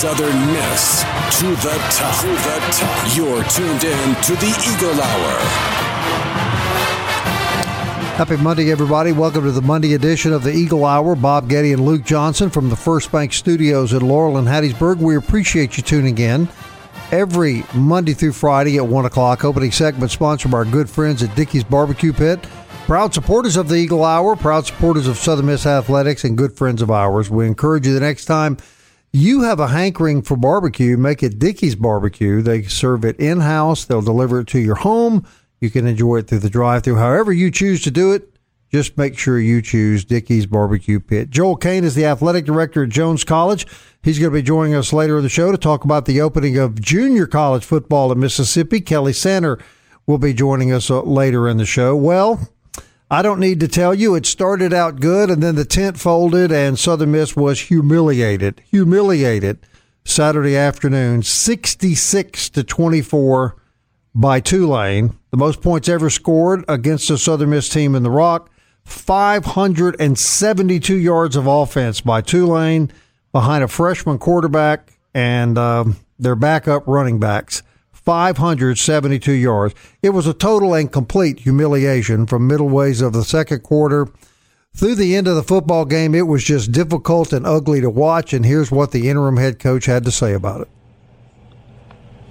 Southern Miss to the top. To the top. You're tuned in to the Eagle Hour. Happy Monday, everybody. Welcome to the Monday edition of the Eagle Hour. Bob Getty and Luke Johnson from the First Bank Studios in Laurel and Hattiesburg. We appreciate you tuning in every Monday through Friday at 1 o'clock. Opening segment sponsored by our good friends at Dickey's Barbecue Pit. Proud supporters of the Eagle Hour, proud supporters of Southern Miss Athletics, and good friends of ours. We encourage you the next time you have a hankering for barbecue, make it Dickey's Barbecue. They serve it in house, they'll deliver it to your home. You can enjoy it through the drive through. However, you choose to do it, just make sure you choose Dickey's Barbecue Pit. Joel Kane is the athletic director at Jones College. He's going to be joining us later in the show to talk about the opening of junior college football in Mississippi. Kelly Sander will be joining us uh, later in the show. Well, I don't need to tell you, it started out good and then the tent folded and Southern Miss was humiliated. Humiliated Saturday afternoon, 66 to 24 by Tulane. The most points ever scored against a Southern Miss team in the Rock. 572 yards of offense by Tulane behind a freshman quarterback and um, their backup running backs. 572 yards. It was a total and complete humiliation from middle ways of the second quarter through the end of the football game. It was just difficult and ugly to watch. And here's what the interim head coach had to say about it.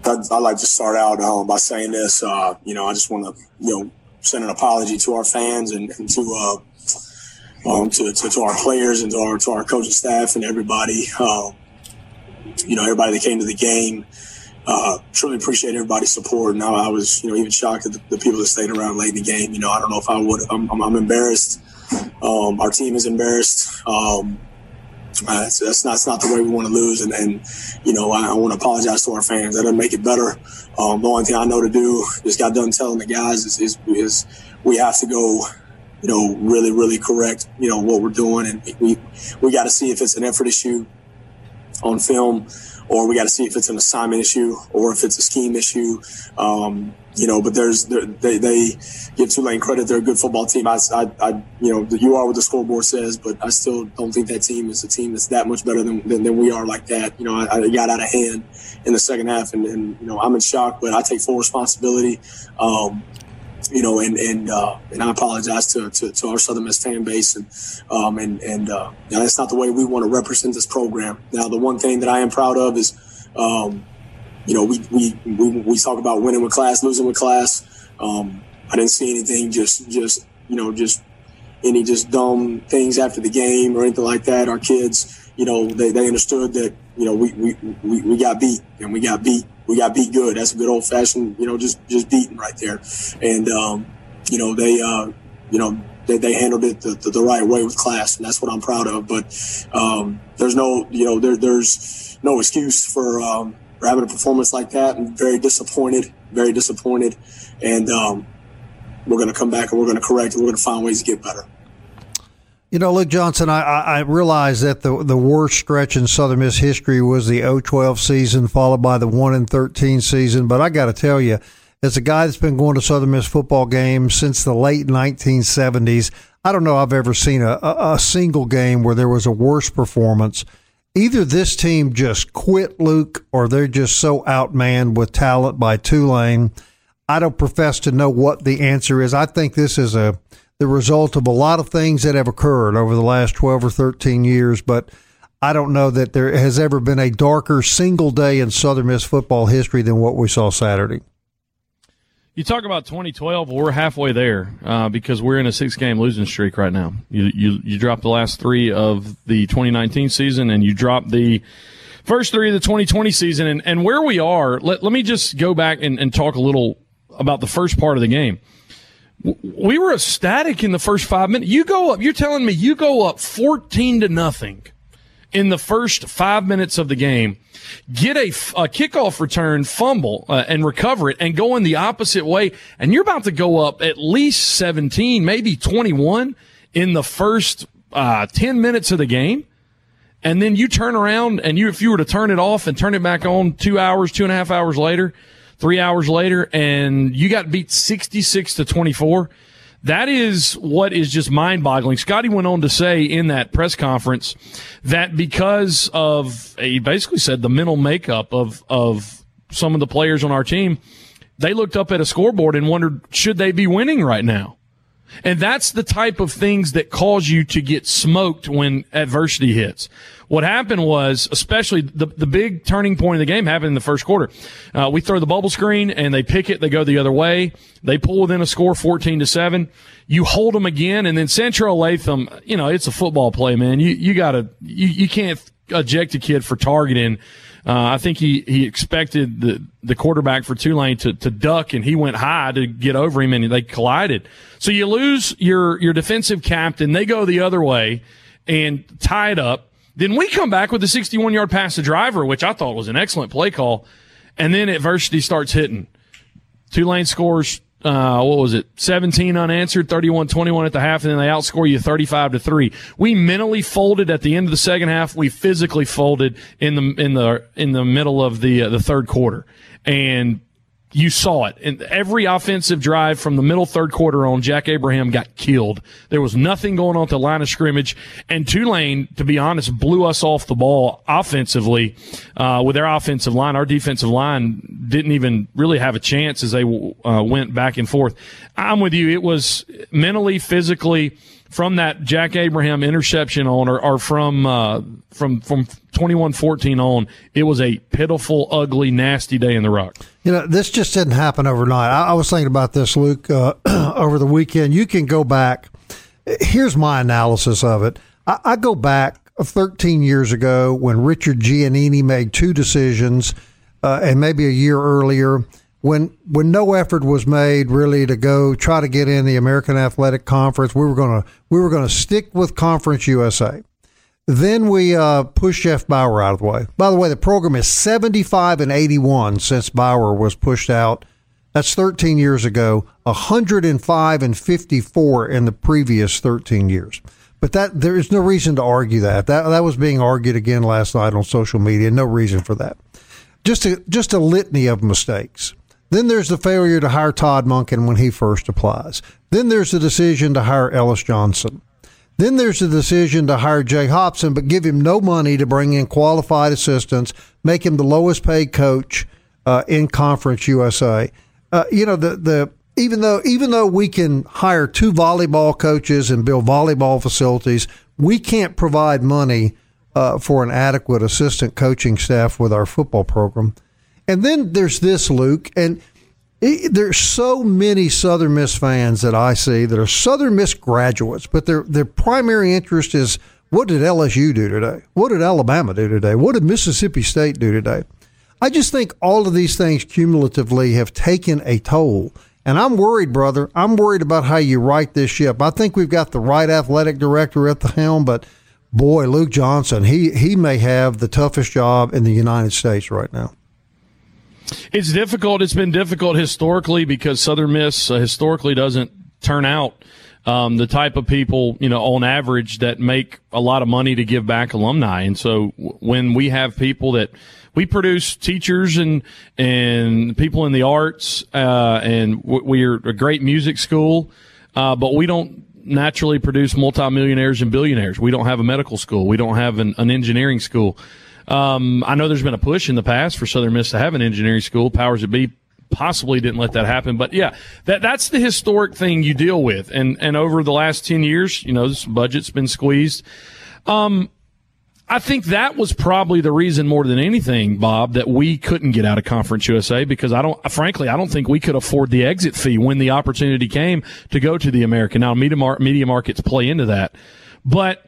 I'd, I'd like to start out um, by saying this. Uh, you know, I just want to, you know, send an apology to our fans and, and to, uh, um, to, to, to our players and to our to our coaching staff and everybody. Um, you know, everybody that came to the game. Uh, truly appreciate everybody's support. Now I was, you know, even shocked at the, the, people that stayed around late in the game. You know, I don't know if I would. I'm, I'm, I'm embarrassed. Um, our team is embarrassed. Um, uh, that's, that's, not, that's not the way we want to lose. And, and you know, I, I want to apologize to our fans. That doesn't make it better. Um, the only thing I know to do, just got done telling the guys, is, is, is we have to go you know, really, really correct, you know, what we're doing. And we, we got to see if it's an effort issue on film or we got to see if it's an assignment issue or if it's a scheme issue. Um, you know, but there's they, they give Tulane credit. They're a good football team. I, I, I, you know, you are what the scoreboard says, but I still don't think that team is a team that's that much better than, than, than we are like that. You know, I, I, got out of hand in the second half, and, and, you know, I'm in shock, but I take full responsibility. Um, you know, and and uh, and I apologize to, to, to, our Southern Miss fan base, and um, and and uh, that's not the way we want to represent this program. Now, the one thing that I am proud of is, um, you know, we, we we we talk about winning with class, losing with class. Um, I didn't see anything just just you know just any just dumb things after the game or anything like that. Our kids, you know, they, they understood that you know we, we we we got beat and we got beat we got beat good. That's a good old fashioned, you know, just just beating right there. And um, you know, they uh, you know they, they handled it the, the, the, right way with class, and that's what I'm proud of. But um, there's no, you know, there, there's no excuse for, um, for having a performance like that. I'm very disappointed, very disappointed, and um, we're going to come back and we're going to correct it. We're going to find ways to get better. You know, Luke Johnson, I, I realize that the the worst stretch in Southern Miss history was the 012 season, followed by the 1 and 13 season. But I got to tell you, as a guy that's been going to Southern Miss football games since the late 1970s, I don't know I've ever seen a, a, a single game where there was a worse performance. Either this team just quit, Luke, or they're just so outmanned with talent by Tulane. I don't profess to know what the answer is. I think this is a the result of a lot of things that have occurred over the last 12 or 13 years, but I don't know that there has ever been a darker single day in Southern Miss football history than what we saw Saturday. You talk about 2012. We're halfway there uh, because we're in a six-game losing streak right now. You, you you dropped the last three of the 2019 season, and you dropped the first three of the 2020 season. And, and where we are, let, let me just go back and, and talk a little about the first part of the game we were ecstatic in the first five minutes. You go up, you're telling me you go up 14 to nothing in the first five minutes of the game, get a, a kickoff return, fumble, uh, and recover it, and go in the opposite way. And you're about to go up at least 17, maybe 21 in the first uh, 10 minutes of the game. And then you turn around and you, if you were to turn it off and turn it back on two hours, two and a half hours later, three hours later, and you got beat 66 to 24 that is what is just mind boggling. Scotty went on to say in that press conference that because of, he basically said the mental makeup of, of some of the players on our team, they looked up at a scoreboard and wondered, should they be winning right now? And that's the type of things that cause you to get smoked when adversity hits. What happened was, especially the, the big turning point of the game happened in the first quarter. Uh, we throw the bubble screen and they pick it. They go the other way. They pull within a score 14 to 7. You hold them again and then Santrell Latham, you know, it's a football play, man. You, you gotta, you, you can't eject a kid for targeting. Uh, I think he, he expected the, the quarterback for Tulane to, to duck and he went high to get over him and they collided. So you lose your, your defensive captain. They go the other way and tie it up. Then we come back with a 61 yard pass to driver, which I thought was an excellent play call. And then adversity starts hitting. Tulane scores, uh, what was it? 17 unanswered, 31 21 at the half, and then they outscore you 35 to 3. We mentally folded at the end of the second half. We physically folded in the, in the, in the middle of the, uh, the third quarter. And you saw it. And every offensive drive from the middle third quarter on, Jack Abraham got killed. There was nothing going on at the line of scrimmage. And Tulane, to be honest, blew us off the ball offensively uh, with their offensive line. Our defensive line didn't even really have a chance as they uh, went back and forth. I'm with you. It was mentally, physically, from that Jack Abraham interception on, or, or from uh, from from twenty one fourteen on, it was a pitiful, ugly, nasty day in the Rock. You know, this just didn't happen overnight. I, I was thinking about this, Luke, uh, over the weekend. You can go back. Here's my analysis of it. I, I go back 13 years ago when Richard Giannini made two decisions, uh, and maybe a year earlier when when no effort was made really to go try to get in the American Athletic Conference, we were to we were to stick with Conference USA. Then we uh, pushed Jeff Bower out of the way. By the way, the program is 75 and 81 since Bauer was pushed out. That's 13 years ago. 105 and 54 in the previous 13 years. But that there is no reason to argue that. That that was being argued again last night on social media. No reason for that. Just a just a litany of mistakes. Then there's the failure to hire Todd Monken when he first applies. Then there's the decision to hire Ellis Johnson. Then there's the decision to hire Jay Hopson, but give him no money to bring in qualified assistants, make him the lowest paid coach uh, in Conference USA. Uh, you know the the even though even though we can hire two volleyball coaches and build volleyball facilities, we can't provide money uh, for an adequate assistant coaching staff with our football program. And then there's this, Luke, and it, there's so many Southern Miss fans that I see that are Southern Miss graduates, but their their primary interest is what did LSU do today? What did Alabama do today? What did Mississippi State do today? I just think all of these things cumulatively have taken a toll. And I'm worried, brother. I'm worried about how you right this ship. I think we've got the right athletic director at the helm, but boy, Luke Johnson, he, he may have the toughest job in the United States right now. It's difficult. It's been difficult historically because Southern Miss uh, historically doesn't turn out um, the type of people, you know, on average that make a lot of money to give back alumni. And so w- when we have people that we produce teachers and and people in the arts, uh, and w- we're a great music school, uh, but we don't naturally produce multimillionaires and billionaires. We don't have a medical school. We don't have an, an engineering school. Um, I know there's been a push in the past for Southern Miss to have an engineering school. Powers that be possibly didn't let that happen. But yeah, that that's the historic thing you deal with. And and over the last ten years, you know, this budget's been squeezed. Um, I think that was probably the reason more than anything, Bob, that we couldn't get out of Conference USA because I don't, frankly, I don't think we could afford the exit fee when the opportunity came to go to the American. Now, media, mar- media markets play into that, but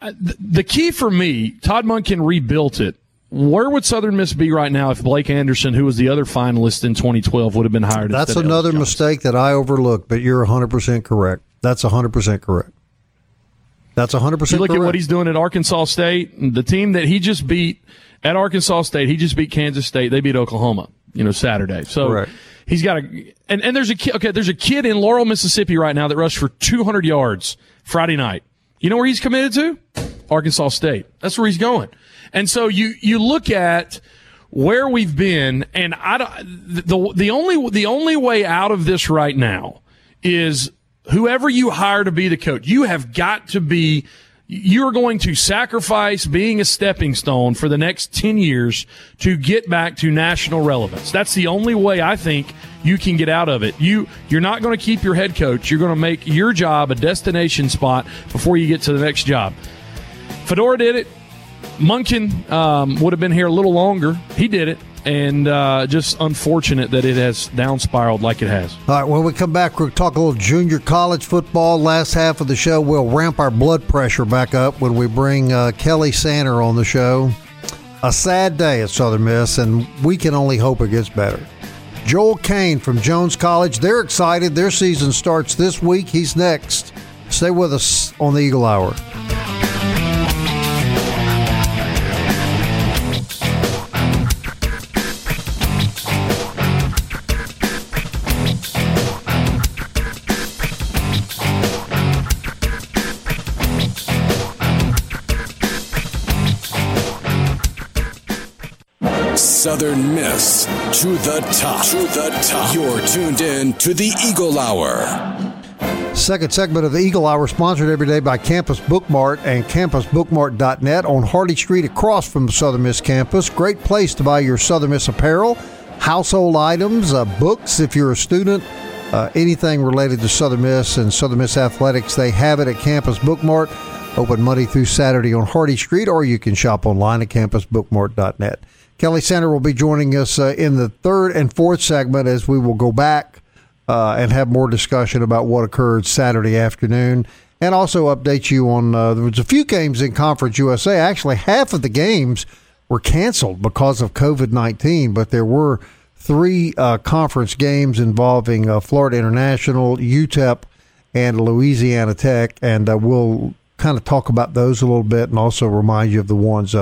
the key for me, Todd Monken rebuilt it where would Southern Miss be right now if Blake Anderson, who was the other finalist in 2012, would have been hired? That's another mistake that I overlooked, but you're 100% correct. That's 100% correct. That's 100% you look correct. at what he's doing at Arkansas State, the team that he just beat at Arkansas State, he just beat Kansas State. They beat Oklahoma, you know, Saturday. So Correct. he's got a, and, and there's a kid, okay, there's a kid in Laurel, Mississippi right now that rushed for 200 yards Friday night. You know where he's committed to? Arkansas State. That's where he's going. And so you, you look at where we've been and I don't, the, the only, the only way out of this right now is whoever you hire to be the coach, you have got to be, you're going to sacrifice being a stepping stone for the next 10 years to get back to national relevance. That's the only way I think you can get out of it. You, you're not going to keep your head coach. You're going to make your job a destination spot before you get to the next job. Fedora did it. Monken um, would have been here a little longer. He did it and uh, just unfortunate that it has down spiraled like it has. All right, when we come back, we'll talk a little junior college football. Last half of the show, we'll ramp our blood pressure back up when we bring uh, Kelly Sander on the show. A sad day at Southern Miss, and we can only hope it gets better. Joel Kane from Jones College, they're excited. Their season starts this week. He's next. Stay with us on the Eagle Hour. Southern Miss to the top. To the top. You're tuned in to the Eagle Hour. Second segment of the Eagle Hour, sponsored every day by Campus Bookmart and campusbookmart.net on Hardy Street across from the Southern Miss campus. Great place to buy your Southern Miss apparel, household items, uh, books if you're a student, uh, anything related to Southern Miss and Southern Miss athletics. They have it at Campus Bookmart, open Monday through Saturday on Hardy Street, or you can shop online at campusbookmart.net. Kelly Sander will be joining us uh, in the third and fourth segment as we will go back uh, and have more discussion about what occurred Saturday afternoon, and also update you on uh, there was a few games in Conference USA. Actually, half of the games were canceled because of COVID nineteen, but there were three uh, conference games involving uh, Florida International, UTEP, and Louisiana Tech, and uh, we'll kind of talk about those a little bit, and also remind you of the ones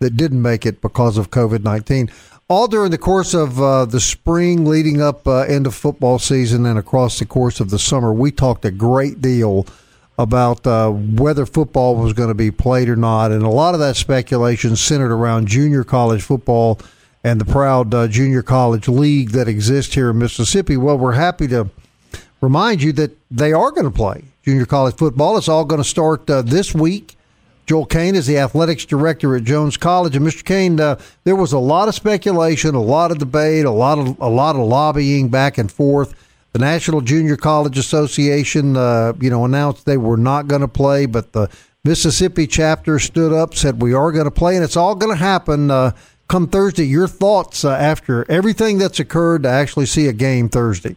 that didn't make it because of COVID nineteen all during the course of uh, the spring leading up uh, into football season and across the course of the summer, we talked a great deal about uh, whether football was going to be played or not. And a lot of that speculation centered around junior college football and the proud uh, junior college league that exists here in Mississippi. Well, we're happy to remind you that they are going to play junior college football. It's all going to start uh, this week. Joel Kane is the athletics director at Jones College, and Mr. Kane, uh, there was a lot of speculation, a lot of debate, a lot of a lot of lobbying back and forth. The National Junior College Association, uh, you know, announced they were not going to play, but the Mississippi chapter stood up, said we are going to play, and it's all going to happen uh, come Thursday. Your thoughts uh, after everything that's occurred to actually see a game Thursday?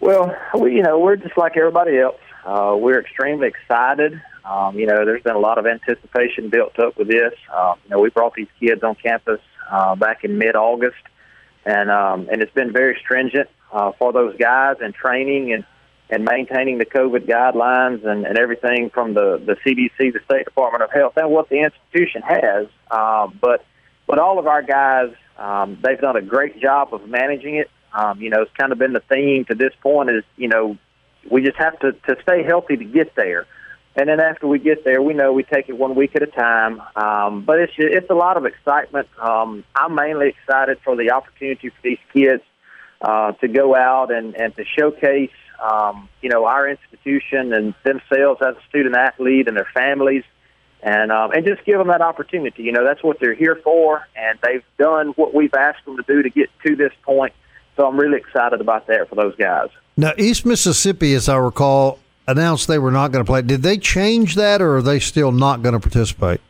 Well, we, you know, we're just like everybody else. Uh, we're extremely excited. Um, you know, there's been a lot of anticipation built up with this. Uh, you know, we brought these kids on campus uh, back in mid-August, and um, and it's been very stringent uh, for those guys and training and and maintaining the COVID guidelines and, and everything from the the CDC, the State Department of Health, and what the institution has. Um, but but all of our guys, um, they've done a great job of managing it. Um, you know, it's kind of been the theme to this point is you know we just have to to stay healthy to get there. And then after we get there, we know we take it one week at a time. Um, but it's it's a lot of excitement. Um, I'm mainly excited for the opportunity for these kids uh, to go out and, and to showcase, um, you know, our institution and themselves as a student athlete and their families, and um, and just give them that opportunity. You know, that's what they're here for, and they've done what we've asked them to do to get to this point. So I'm really excited about that for those guys. Now, East Mississippi, as I recall, announced they were not going to play. Did they change that, or are they still not going to participate?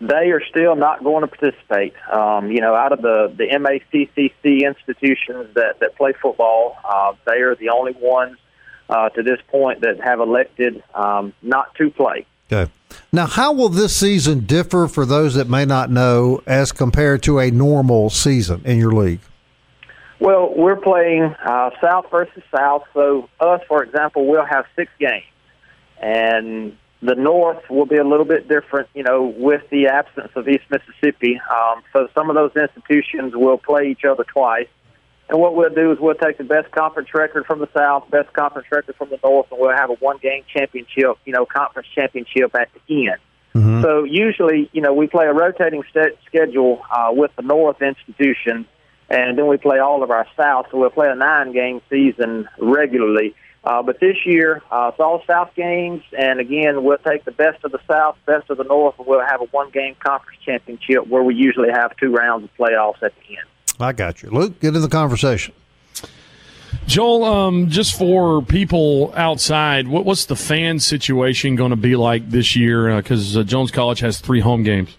They are still not going to participate. Um, you know, out of the the MACCC institutions that that play football, uh, they are the only ones uh, to this point that have elected um, not to play. Okay. Now, how will this season differ for those that may not know as compared to a normal season in your league? Well, we're playing uh, South versus South. So, us, for example, we'll have six games. And the North will be a little bit different, you know, with the absence of East Mississippi. Um, so, some of those institutions will play each other twice. And what we'll do is we'll take the best conference record from the South, best conference record from the North, and we'll have a one game championship, you know, conference championship at the end. Mm-hmm. So usually, you know, we play a rotating st- schedule uh, with the North institution, and then we play all of our South. So we'll play a nine game season regularly. Uh, but this year, uh, it's all South games, and again, we'll take the best of the South, best of the North, and we'll have a one game conference championship where we usually have two rounds of playoffs at the end. I got you. Luke, get in the conversation. Joel, um, just for people outside, what, what's the fan situation going to be like this year? Because uh, uh, Jones College has three home games.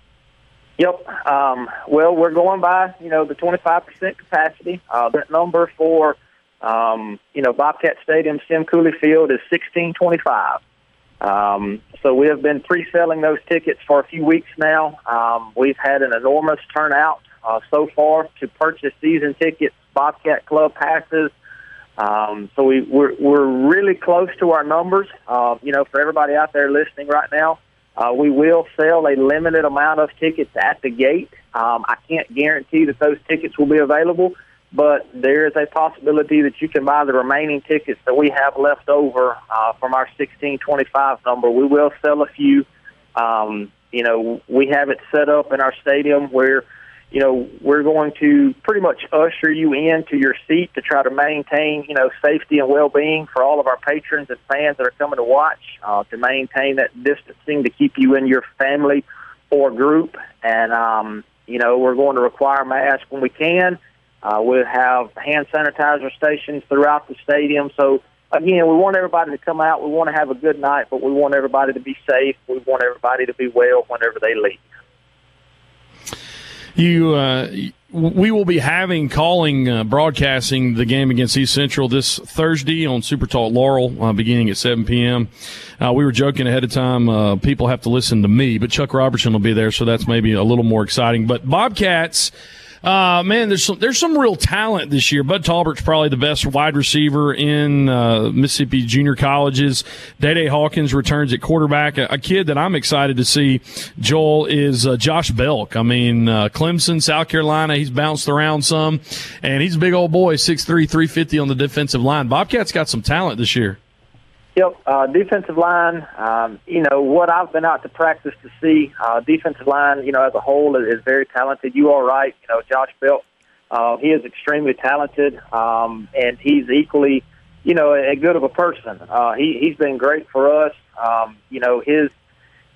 Yep. Um, well, we're going by you know the 25% capacity. Uh, that number for um, you know Bobcat Stadium, Sim Cooley Field is 1625. Um, so we have been pre-selling those tickets for a few weeks now. Um, we've had an enormous turnout uh, so far to purchase season tickets, Bobcat Club passes. Um, so we, we're, we're really close to our numbers. Uh, you know, for everybody out there listening right now, uh, we will sell a limited amount of tickets at the gate. Um, I can't guarantee that those tickets will be available, but there is a possibility that you can buy the remaining tickets that we have left over uh, from our 1625 number. We will sell a few. Um, you know, we have it set up in our stadium where you know, we're going to pretty much usher you into your seat to try to maintain, you know, safety and well-being for all of our patrons and fans that are coming to watch, uh, to maintain that distancing to keep you in your family or group. And, um, you know, we're going to require masks when we can. Uh, we'll have hand sanitizer stations throughout the stadium. So, again, we want everybody to come out. We want to have a good night, but we want everybody to be safe. We want everybody to be well whenever they leave you uh, we will be having calling uh, broadcasting the game against East Central this Thursday on Super Talk Laurel, uh, beginning at 7 p.m. Uh, we were joking ahead of time. Uh, people have to listen to me, but Chuck Robertson will be there, so that's maybe a little more exciting. But Bobcats uh, man, there's some there's some real talent this year. Bud Talbert's probably the best wide receiver in uh, Mississippi junior colleges. Day Day Hawkins returns at quarterback. A, a, kid that I'm excited to see, Joel, is uh, Josh Belk. I mean, uh, Clemson, South Carolina, he's bounced around some, and he's a big old boy, 6'3", 350 on the defensive line. Bobcats got some talent this year. Yep, uh, defensive line. Um, you know what I've been out to practice to see. Uh, defensive line, you know, as a whole, is, is very talented. You are right. You know, Josh Belk, uh, he is extremely talented, um, and he's equally, you know, a, good of a person. Uh, he he's been great for us. Um, you know, his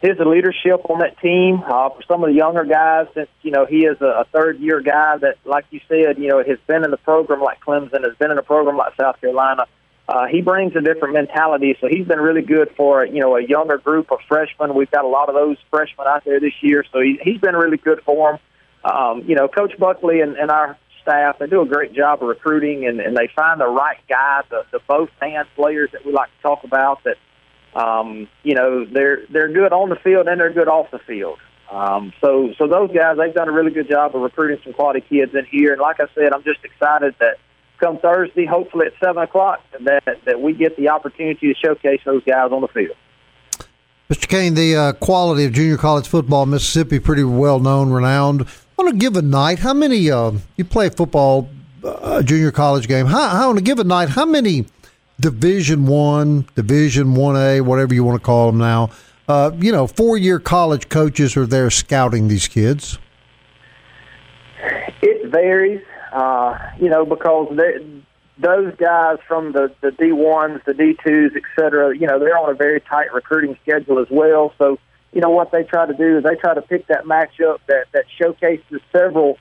his leadership on that team uh, for some of the younger guys. Since you know he is a, a third year guy that, like you said, you know, has been in the program like Clemson, has been in a program like South Carolina uh, he brings a different mentality. So he's been really good for you know a younger group of freshmen. We've got a lot of those freshmen out there this year, so he, he's been really good for them. Um, you know, Coach Buckley and, and our staff they do a great job of recruiting, and, and they find the right guy, the, the both hands players that we like to talk about. That um, you know they're they're good on the field and they're good off the field. Um, so so those guys they've done a really good job of recruiting some quality kids in here. And like I said, I'm just excited that come Thursday, hopefully at seven o'clock, that that we get the opportunity to showcase those guys on the field. Mr. Kane, the uh, quality of junior college football in Mississippi pretty well known, renowned. On a given night, how many uh, you play football, uh, junior college game? How, how on a given night, how many Division One, Division One A, whatever you want to call them now? Uh, you know, four year college coaches are there scouting these kids. It varies uh, you know, because they, those guys from the the D ones, the D twos, et cetera, you know, they're on a very tight recruiting schedule as well. So, you know, what they try to do is they try to pick that matchup that that showcases several,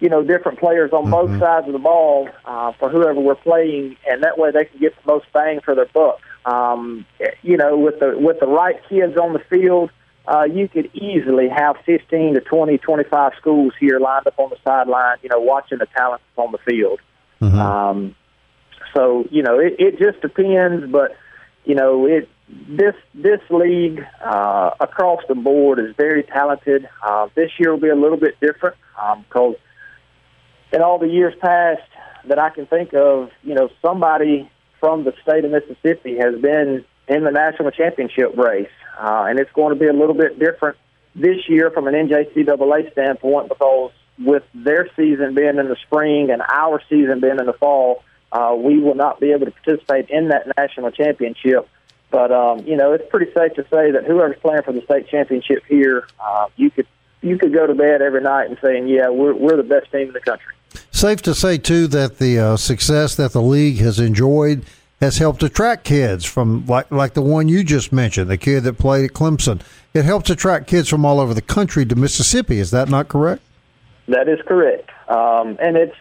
you know, different players on mm-hmm. both sides of the ball uh, for whoever we're playing, and that way they can get the most bang for their buck. Um, you know, with the with the right kids on the field uh, you could easily have 15 to 20, 25 schools here lined up on the sideline, you know, watching the talent on the field. Mm-hmm. Um, so, you know, it, it just depends, but, you know, it, this this league uh, across the board is very talented. Uh, this year will be a little bit different because um, in all the years past that I can think of, you know, somebody from the state of Mississippi has been in the national championship race, uh, and it's going to be a little bit different this year from an NJCAA standpoint because with their season being in the spring and our season being in the fall, uh, we will not be able to participate in that national championship. But um, you know, it's pretty safe to say that whoever's playing for the state championship here, uh, you could you could go to bed every night and saying, "Yeah, we're we're the best team in the country." Safe to say too that the uh, success that the league has enjoyed has helped attract kids from like like the one you just mentioned, the kid that played at Clemson. It helps attract kids from all over the country to Mississippi. Is that not correct? That is correct, um, and it's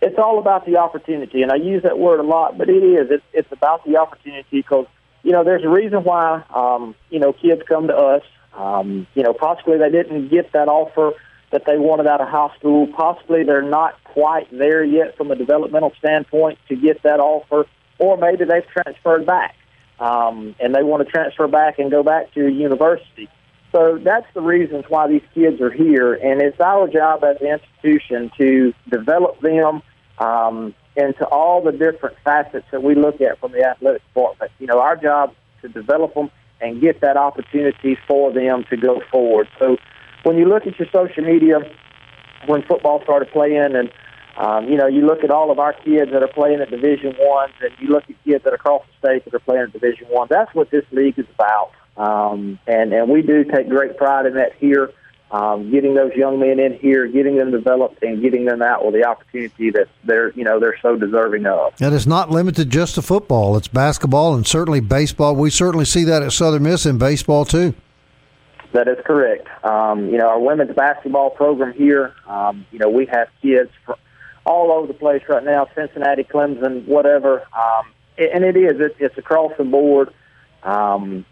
it's all about the opportunity. And I use that word a lot, but it is it's, it's about the opportunity because you know there's a reason why um, you know kids come to us. Um, you know, possibly they didn't get that offer that they wanted out of high school. Possibly they're not quite there yet from a developmental standpoint to get that offer, or maybe they've transferred back um, and they want to transfer back and go back to university. So that's the reasons why these kids are here, and it's our job as an institution to develop them um, into all the different facets that we look at from the athletic department. You know, our job is to develop them and get that opportunity for them to go forward. So when you look at your social media, when football started playing, and um, you know, you look at all of our kids that are playing at Division Ones, and you look at kids that are across the state that are playing at Division One. That's what this league is about. Um, and, and we do take great pride in that here, um, getting those young men in here, getting them developed, and getting them out with the opportunity that they're, you know, they're so deserving of. And it's not limited just to football. It's basketball and certainly baseball. We certainly see that at Southern Miss in baseball, too. That is correct. Um, you know, our women's basketball program here, um, you know, we have kids from all over the place right now, Cincinnati, Clemson, whatever. Um, and it is, it's, it's across the board. Um,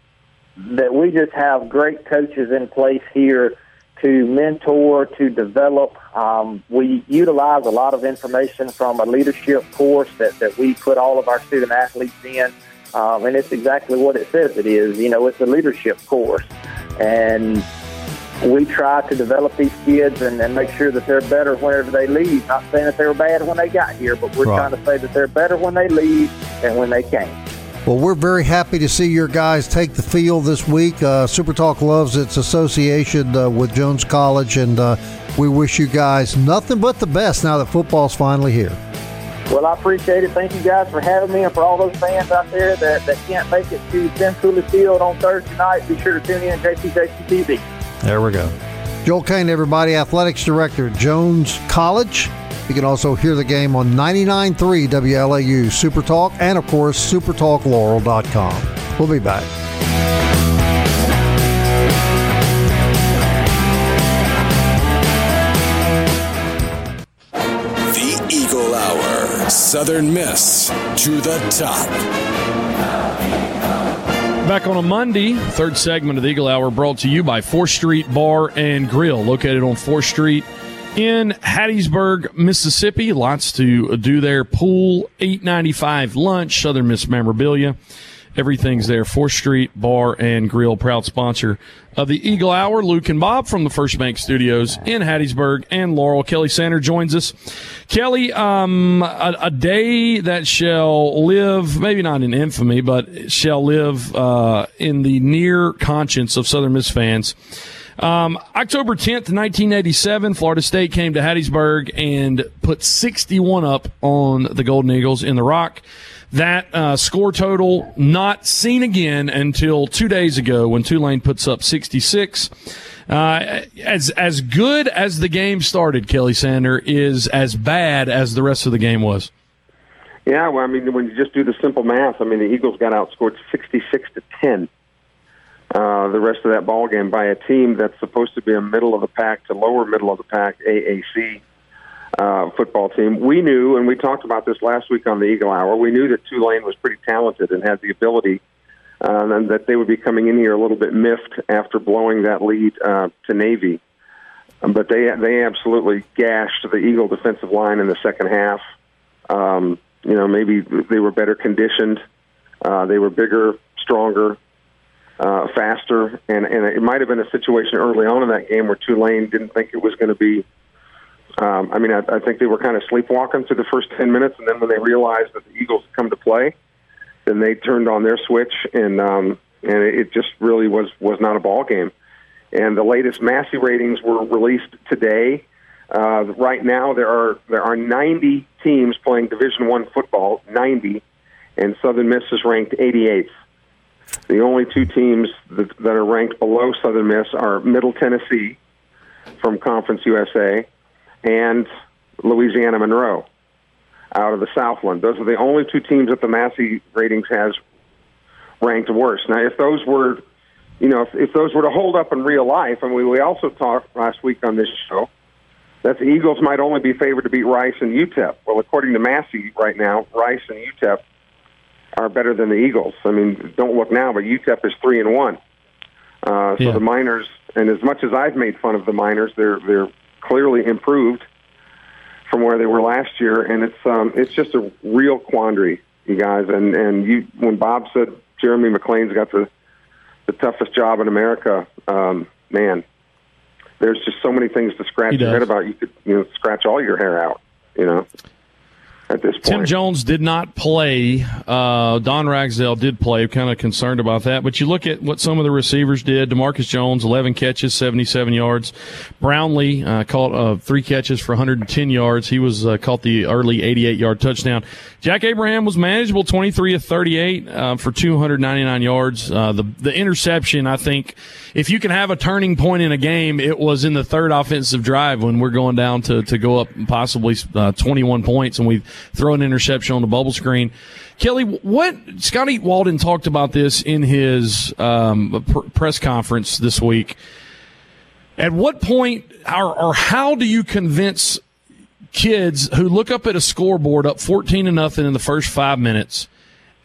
that we just have great coaches in place here to mentor, to develop. Um, we utilize a lot of information from a leadership course that, that we put all of our student athletes in. Um, and it's exactly what it says it is. You know, it's a leadership course. And we try to develop these kids and, and make sure that they're better whenever they leave. Not saying that they were bad when they got here, but we're right. trying to say that they're better when they leave than when they came. Well, we're very happy to see your guys take the field this week. Uh, Super Talk loves its association uh, with Jones College, and uh, we wish you guys nothing but the best now that football's finally here. Well, I appreciate it. Thank you guys for having me, and for all those fans out there that, that can't make it to Ben Cooley Field on Thursday night, be sure to tune in JCJC TV. There we go. Joel Kane, everybody, Athletics Director at Jones College. You can also hear the game on 99.3 WLAU Super Talk and, of course, supertalklaurel.com. We'll be back. The Eagle Hour. Southern Miss to the top. Back on a Monday, third segment of the Eagle Hour brought to you by 4th Street Bar and Grill, located on 4th Street in Hattiesburg, Mississippi. Lots to do there. Pool, eight ninety five lunch, Southern Miss memorabilia. Everything's there. 4th Street Bar and Grill, proud sponsor of the Eagle Hour. Luke and Bob from the First Bank Studios in Hattiesburg and Laurel. Kelly Sander joins us. Kelly, um, a, a, day that shall live, maybe not in infamy, but shall live uh, in the near conscience of Southern Miss fans um, October 10th, 1987, Florida State came to Hattiesburg and put 61 up on the Golden Eagles in the Rock. That uh, score total not seen again until two days ago when Tulane puts up 66. Uh, as as good as the game started, Kelly Sander is as bad as the rest of the game was. Yeah, well, I mean, when you just do the simple math, I mean, the Eagles got outscored 66 to 10 uh, the rest of that ball game by a team that's supposed to be a middle of the pack to lower middle of the pack AAC uh, football team. We knew, and we talked about this last week on the Eagle Hour. We knew that Tulane was pretty talented and had the ability, uh, and that they would be coming in here a little bit miffed after blowing that lead uh, to Navy. Um, but they they absolutely gashed the Eagle defensive line in the second half. Um, you know, maybe they were better conditioned. Uh, they were bigger, stronger uh, faster, and and it might have been a situation early on in that game where Tulane didn't think it was going to be. Um, I mean, I, I think they were kind of sleepwalking through the first ten minutes, and then when they realized that the Eagles had come to play, then they turned on their switch, and um, and it just really was was not a ball game. And the latest Massey ratings were released today. Uh, right now, there are there are 90 teams playing Division One football, 90, and Southern Miss is ranked 88th. The only two teams that, that are ranked below Southern Miss are Middle Tennessee from Conference USA and Louisiana Monroe out of the Southland. Those are the only two teams that the Massey ratings has ranked worse. Now, if those were, you know, if, if those were to hold up in real life, and we, we also talked last week on this show that the Eagles might only be favored to beat Rice and UTEP. Well, according to Massey right now, Rice and UTEP are better than the Eagles. I mean, don't look now, but UTEP is three and one. Uh, so Yeah. the Miners, and as much as I've made fun of the Miners, they're they're clearly improved from where they were last year, and it's um, it's just a real quandary, you guys. And and you, when Bob said Jeremy McClain's got the the toughest job in America, um, man, there's just so many things to scratch your head about. You could you know scratch all your hair out, you know. At this point, Tim Jones did not play. Uh, Don Ragsdale did play. Kind of concerned about that. But you look at what some of the receivers did. Demarcus Jones, 11 catches, 77 yards. Brownlee uh, caught uh, three catches for 110 yards. He was uh, caught the early 88 yard touchdown. Jack Abraham was manageable, 23 of 38 uh, for 299 yards. Uh, the the interception, I think, if you can have a turning point in a game, it was in the third offensive drive when we're going down to to go up possibly uh, 21 points, and we throw an interception on the bubble screen. Kelly, what Scotty Walden talked about this in his um, pr- press conference this week. At what point, or, or how do you convince kids who look up at a scoreboard up 14 to nothing in the first five minutes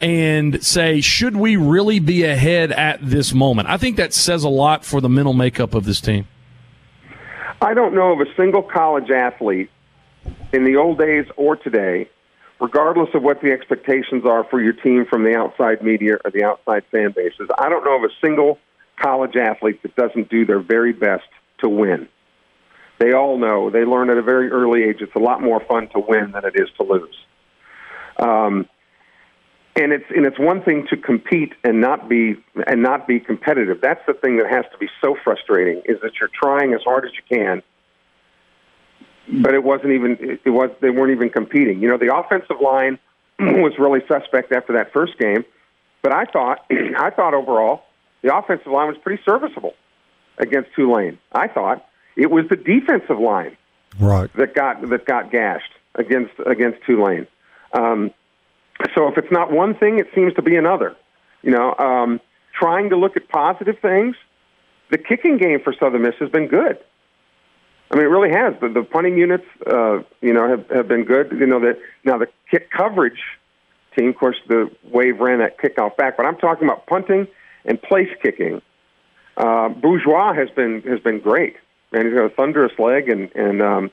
and say, should we really be ahead at this moment? I think that says a lot for the mental makeup of this team. I don't know of a single college athlete in the old days or today, regardless of what the expectations are for your team from the outside media or the outside fan bases. I don't know of a single college athlete that doesn't do their very best to win. They all know, they learn at a very early age, it's a lot more fun to win than it is to lose. Um, and it's and it's one thing to compete and not be and not be competitive. That's the thing that has to be so frustrating is that you're trying as hard as you can, but it wasn't even it, was they weren't even competing. You know, the offensive line was really suspect after that first game, but I thought I thought overall the offensive line was pretty serviceable against Tulane. I thought it was the defensive line Right. that got that got gashed against against Tulane. Um, so if it's not one thing, it seems to be another. You know, um, trying to look at positive things. The kicking game for Southern Miss has been good. I mean, it really has. The, the punting units, uh, you know, have, have been good. You know that now the kick coverage team, of course, the Wave ran that kickoff back, but I'm talking about punting and place kicking. Uh, Bourgeois has been has been great, and he's got a thunderous leg, and and um,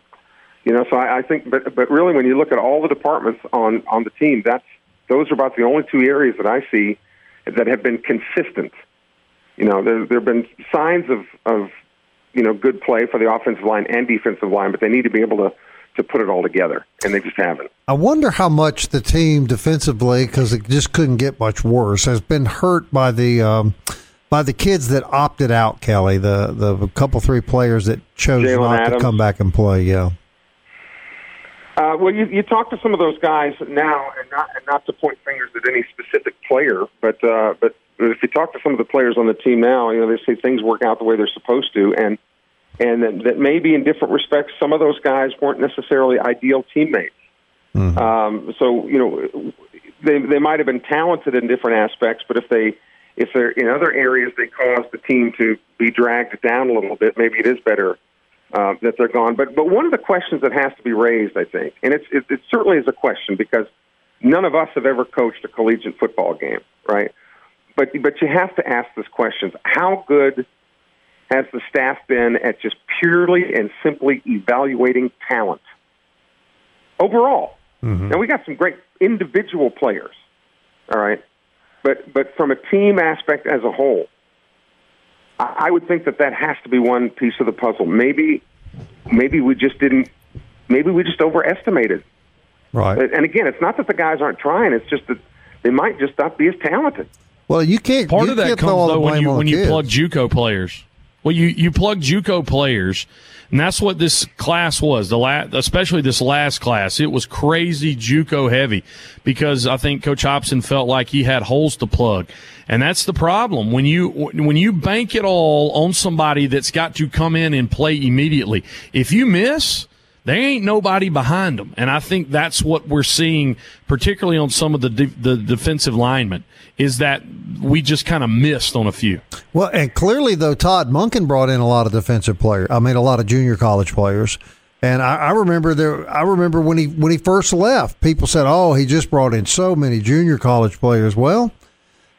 you know, so I, I think, but but really, when you look at all the departments on on the team, that's those are about the only two areas that I see that have been consistent. You know, there there have been signs of of you know good play for the offensive line and defensive line, but they need to be able to to put it all together, and they just haven't. I wonder how much the team defensively, because it just couldn't get much worse, has been hurt by the um, by the kids that opted out. Kelly, the the couple three players that chose Jalen not to come back and play. Yeah, Uh, well, you, you talk to some of those guys now, and not and not to point fingers at any specific player, but uh, but if you talk to some of the players on the team now, you know they say things work out the way they're supposed to, and and that, that maybe in different respects, some of those guys weren't necessarily ideal teammates. Um, so you know they they might have been talented in different aspects, but if they if they're in other areas, they cause the team to be dragged down a little bit. Maybe it is better uh, that they're gone. But but one of the questions that has to be raised, I think, and it's it, it certainly is a question because none of us have ever coached a collegiate football game, right? But but you have to ask this question: How good has the staff been at just purely and simply evaluating talent overall? Now we got some great individual players, all right, but but from a team aspect as a whole, I, I would think that that has to be one piece of the puzzle. Maybe, maybe we just didn't. Maybe we just overestimated. Right. And again, it's not that the guys aren't trying; it's just that they might just not be as talented. Well, you can't. Part you of that can't comes throw all the though when you when you kids. plug JUCO players. Well, you you plug JUCO players, and that's what this class was. The la- especially this last class, it was crazy JUCO heavy because I think Coach Hopson felt like he had holes to plug, and that's the problem when you when you bank it all on somebody that's got to come in and play immediately. If you miss. There ain't nobody behind them, and I think that's what we're seeing, particularly on some of the de- the defensive linemen, is that we just kind of missed on a few. Well, and clearly though, Todd Monken brought in a lot of defensive players. I mean, a lot of junior college players. And I, I remember there. I remember when he when he first left, people said, "Oh, he just brought in so many junior college players." Well,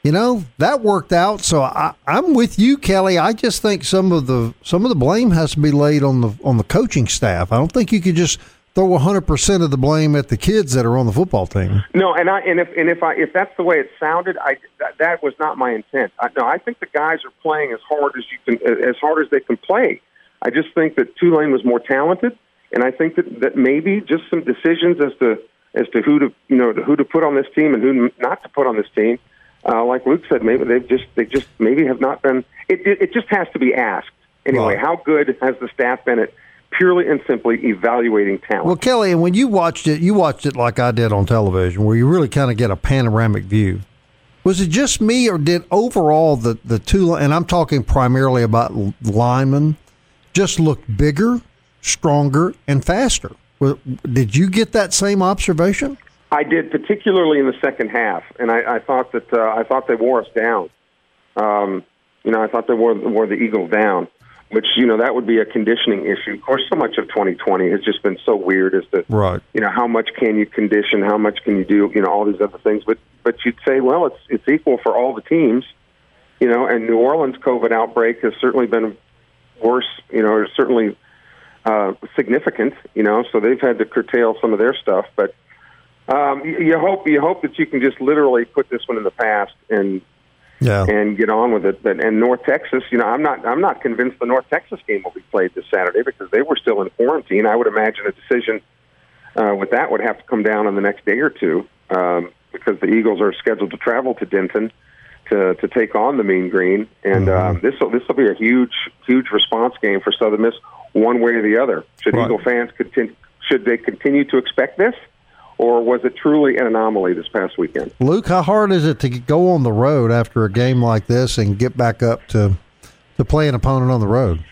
you know that worked out. So I, I'm with you, Kelly. I just think some of the some of the blame has to be laid on the on the coaching staff. I don't think you could just throw 100 percent of the blame at the kids that are on the football team. No, and I and if and if I if that's the way it sounded, I that, that was not my intent. I, no, I think the guys are playing as hard as you can, as hard as they can play. I just think that Tulane was more talented, and I think that that maybe just some decisions as to as to who to you know who to put on this team and who not to put on this team. Uh, like Luke said, maybe they've just they just maybe have not been. It it, it just has to be asked anyway. Right. How good has the staff been at purely and simply evaluating talent? Well, Kelly, and when you watched it, you watched it like I did on television, where you really kind of get a panoramic view. Was it just me, or did overall the the two? And I'm talking primarily about linemen, just look bigger, stronger, and faster. Did you get that same observation? I did, particularly in the second half, and I, I thought that uh, I thought they wore us down. Um, you know, I thought they wore wore the Eagles down, which you know that would be a conditioning issue. Of course, so much of 2020 has just been so weird as to Right. you know how much can you condition, how much can you do, you know, all these other things. But but you'd say, well, it's it's equal for all the teams, you know. And New Orleans' COVID outbreak has certainly been worse, you know, or certainly uh, significant, you know. So they've had to curtail some of their stuff, but. Um, you, you hope you hope that you can just literally put this one in the past and Yeah. and get on with it. But and North Texas, you know, I'm not I'm not convinced the North Texas game will be played this Saturday because they were still in quarantine. I would imagine a decision uh, with that would have to come down in the next day or two um, because the Eagles are scheduled to travel to Denton to to take on the Mean Green, and um, this will this will be a huge huge response game for Southern Miss, one way or the other. Should Right. Eagle fans continue? Should they continue to expect this? Or was it truly an anomaly this past weekend? Luke, how hard is it to go on the road after a game like this and get back up to to play an opponent on the road?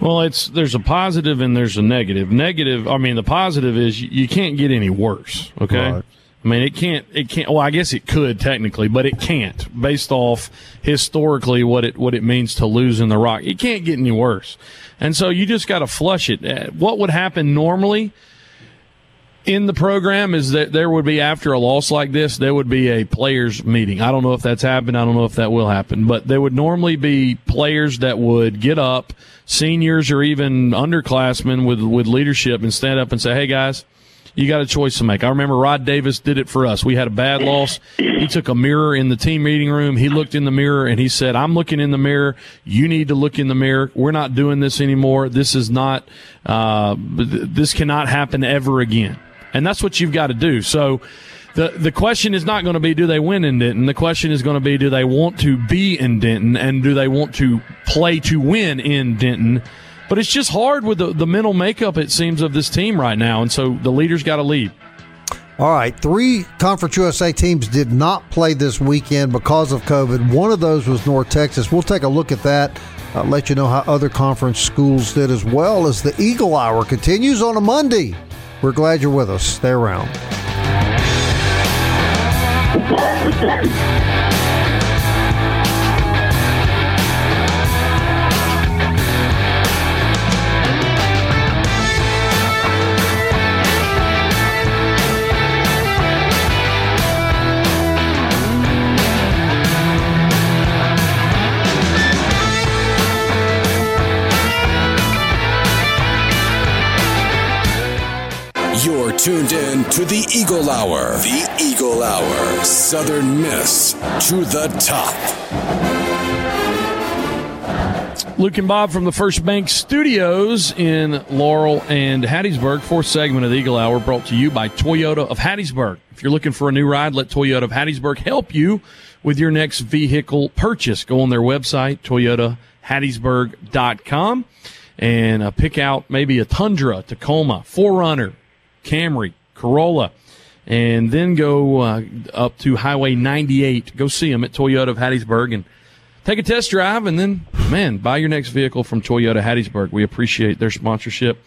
Well, it's there's a positive and there's a negative. Negative, I mean, the positive is you, you can't get any worse. Okay, Right. I mean, it can't. It can't. Well, I guess it could technically, but it can't, based off historically what it what it means to lose in the Rock. It can't get any worse, and so you just got to flush it. Uh, What would happen normally? In the program is that there would be after a loss like this there would be a players meeting i don't know if that's happened i don't know if that will happen but there would normally be players that would get up seniors or even underclassmen with with leadership and stand up and say hey guys you got a choice to make. I remember Rod Davis did it for us. We had a bad loss. He took a mirror in the team meeting room. He looked in the mirror and he said, I'm looking in the mirror. You need to look in the mirror. We're not doing this anymore. This is not, uh, this cannot happen ever again. And that's what you've got to do. So the, the question is not going to be, do they win in Denton? The question is going to be, do they want to be in Denton and do they want to play to win in Denton? But it's just hard with the, the mental makeup, it seems, of this team right now. And so the leader's got to lead. All right, three Conference USA teams did not play this weekend because of COVID. One of those was North Texas. We'll take a look at that. Uh, let you know how other conference schools did as well as the Eagle Hour continues on a Monday. We're glad you're with us. Stay around. tuned in to the Eagle Hour. The Eagle Hour. Southern Miss to the top. Luke and Bob from the First Bank Studios in Laurel and Hattiesburg. Fourth segment of the Eagle Hour brought to you by Toyota of Hattiesburg. If you're looking for a new ride, let Toyota of Hattiesburg help you with your next vehicle purchase. Go on their website, toyotahattiesburg.com, and uh, pick out maybe a Tundra, Tacoma, 4Runner, Camry, Corolla, and then go uh, up to Highway 98. Go see them at Toyota of Hattiesburg and take a test drive and then, man, buy your next vehicle from Toyota Hattiesburg. We appreciate their sponsorship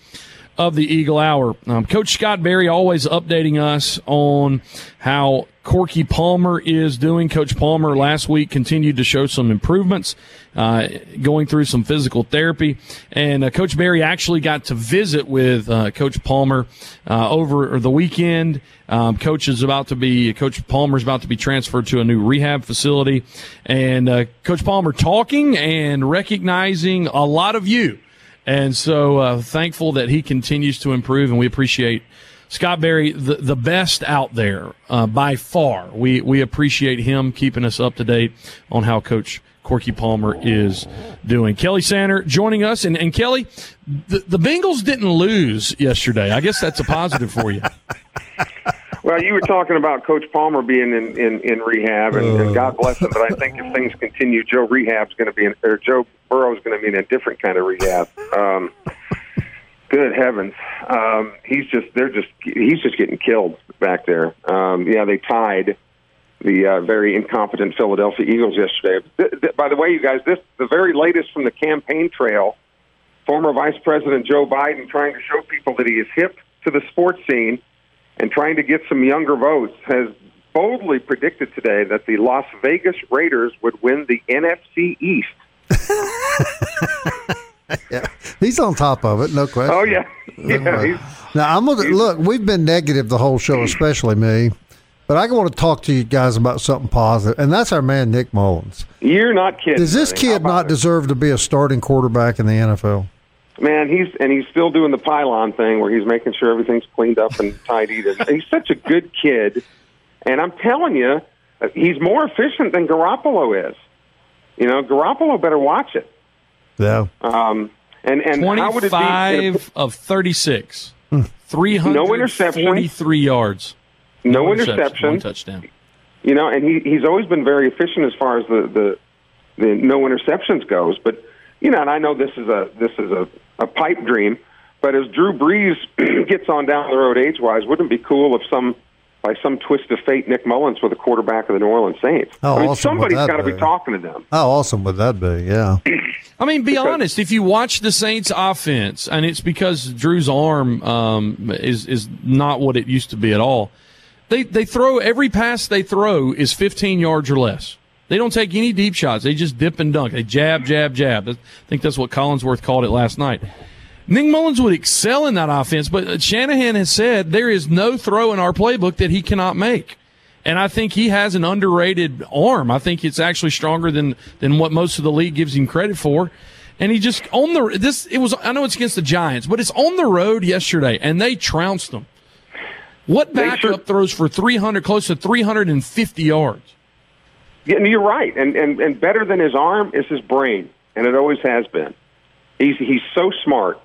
of the Eagle Hour. Um, Coach Scott Berry always updating us on how Corky Palmer is doing. Coach Palmer last week continued to show some improvements, uh, going through some physical therapy. And uh, Coach Berry actually got to visit with uh, Coach Palmer uh, over the weekend. Um, Coach is about to be Coach Palmer is about to be transferred to a new rehab facility, and uh, Coach Palmer talking and recognizing a lot of you. And so uh, thankful that he continues to improve, and we appreciate Scott Berry, the, the best out there uh, by far. We we appreciate him keeping us up to date on how Coach Corky Palmer is doing. Kelly Sander joining us, and, and Kelly, the, the Bengals didn't lose yesterday. I guess that's a positive for you. Well, you were talking about Coach Palmer being in in, in rehab, and, and God bless him. But I think if things continue, Joe Rehab's going to be in, or Joe Burrow's going to be in a different kind of rehab. Um, good heavens, um, he's just they're just he's just getting killed back there. Um, yeah, they tied the uh, very incompetent Philadelphia Eagles yesterday. Th- th- by the way, you guys, this the very latest from the campaign trail. Former Vice President Joe Biden trying to show people that he is hip to the sports scene and trying to get some younger votes, has boldly predicted today that the Las Vegas Raiders would win the NFC East. yeah, he's on top of it, no question. Oh yeah, yeah. now I'm gonna look. We've been negative the whole show, especially me. But I want to talk to you guys about something positive, and that's our man Nick Mullens. You're not kidding. Does this kid not it? deserve to be a starting quarterback in the NFL? Man, he's and he's still doing the pylon thing where he's making sure everything's cleaned up and tidied. And he's such a good kid, and I'm telling you, he's more efficient than Garoppolo is. You know, Garoppolo better watch it. Yeah. Um, and and how would it be? Twenty-five of thirty-six, three hundred No interception. forty-three yards, no, interception, interception. one touchdown. You know, and he he's always been very efficient as far as the the, the no interceptions goes. But you know, and I know this is a this is a, a pipe dream, but as Drew Brees gets on down the road age wise, wouldn't it be cool if some by some twist of fate Nick Mullens were the quarterback of the New Orleans Saints? How I mean, awesome would somebody's that got to be be? talking to them. How awesome would that be? Yeah. I mean, be honest. If you watch the Saints' offense, and it's because Drew's arm um, is is not what it used to be at all. They they throw every pass they throw is 15 yards or less. They don't take any deep shots. They just dip and dunk. They jab, jab, jab. I think that's what Collinsworth called it last night. Nick Mullens would excel in that offense, but Shanahan has said there is no throw in our playbook that he cannot make. And I think he has an underrated arm. I think it's actually stronger than than what most of the league gives him credit for. And he just on the this it was I know it's against the Giants, but it's on the road yesterday and they trounced them. What backup sure- throws for 300 close to 350 yards? Yeah, you're right. And, and and better than his arm is his brain, and it always has been. He's he's so smart,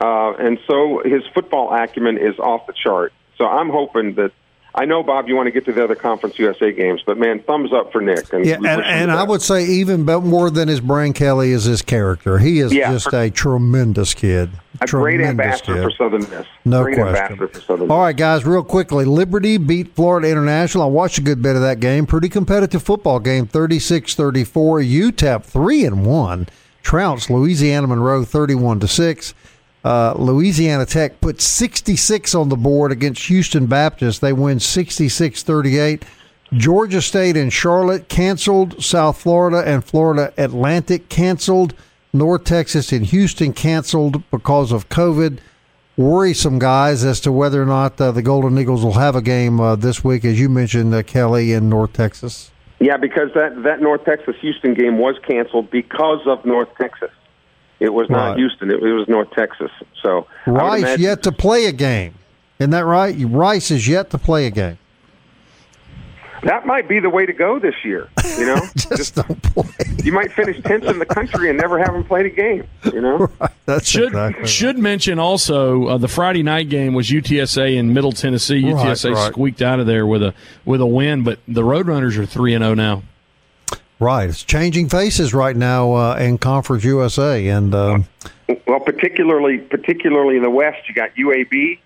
uh, and so his football acumen is off the chart. So I'm hoping that. I know, Bob, you want to get to the other Conference USA games, but man, thumbs up for Nick. And Yeah, and, and I would say even but more than his brain, Kelly is his character. He is Yeah, just for- a tremendous kid. a great ambassador kid. for Southern Miss. No great question. ambassador for Southern All right, guys, real quickly. Liberty beat Florida International. I watched a good bit of that game. Pretty competitive football game, 36-34. UTEP 3 and 1. Trounced Louisiana Monroe 31 to 6. Uh, Louisiana Tech put 66 on the board against Houston Baptist. They win 66-38. Georgia State and Charlotte canceled. South Florida and Florida Atlantic canceled. North Texas and Houston canceled because of COVID worrisome guys as to whether or not uh, the Golden Eagles will have a game uh, this week, as you mentioned, uh, Kelly in North Texas. Yeah, because that that North Texas Houston game was canceled because of North Texas. It was not Right. Houston; it, it was North Texas. So Rice imagine- yet to play a game. Isn't that right? Rice is yet to play a game. that might be the way to go this year. You know, just, Just- don't play. you might finish tenth in the country and never have them played a game. You know, That's Should exactly right. should mention also uh, the Friday night game was UTSA in Middle Tennessee. Right, UTSA right. squeaked out of there with a with a win, but the Roadrunners are three and zero now. Right, it's changing faces right now uh, in Conference USA, and um, well, particularly particularly in the West, you got UAB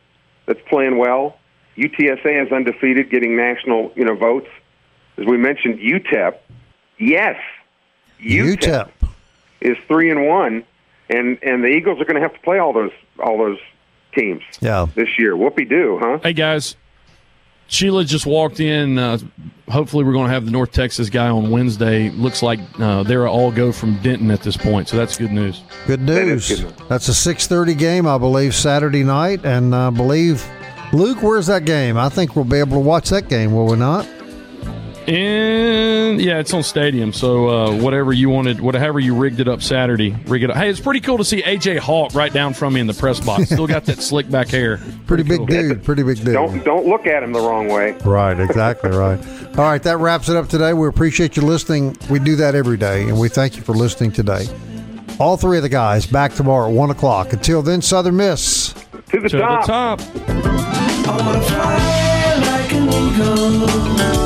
that's playing well. UTSA is undefeated, getting national you know votes. As we mentioned, UTEP, yes, UTEP. is three and one, and and the Eagles are going to have to play all those all those teams Yeah, this year. Whoopie doo, huh? Hey guys, Sheila just walked in. Uh, hopefully, we're going to have the North Texas guy on Wednesday. Looks like uh, they're all go from Denton at this point, so that's good news. good is news. good news. That's a six thirty game, I believe, Saturday night, and I believe Luke, where's that game? I think we'll be able to watch that game, will we not? And yeah, it's on Stadium. So uh, whatever you wanted, whatever you rigged it up Saturday, rig it up. Hey, it's pretty cool to see AJ Hawk right down from me in the press box. Still got that slick back hair. Pretty big cool. dude. Pretty big dude. Don't don't look at him the wrong way. Right, exactly right. All right, that wraps it up today. We appreciate you listening. We do that every day, and we thank you for listening today. All three of the guys back tomorrow at 1 o'clock. Until then, Southern Miss. To the To top. the top.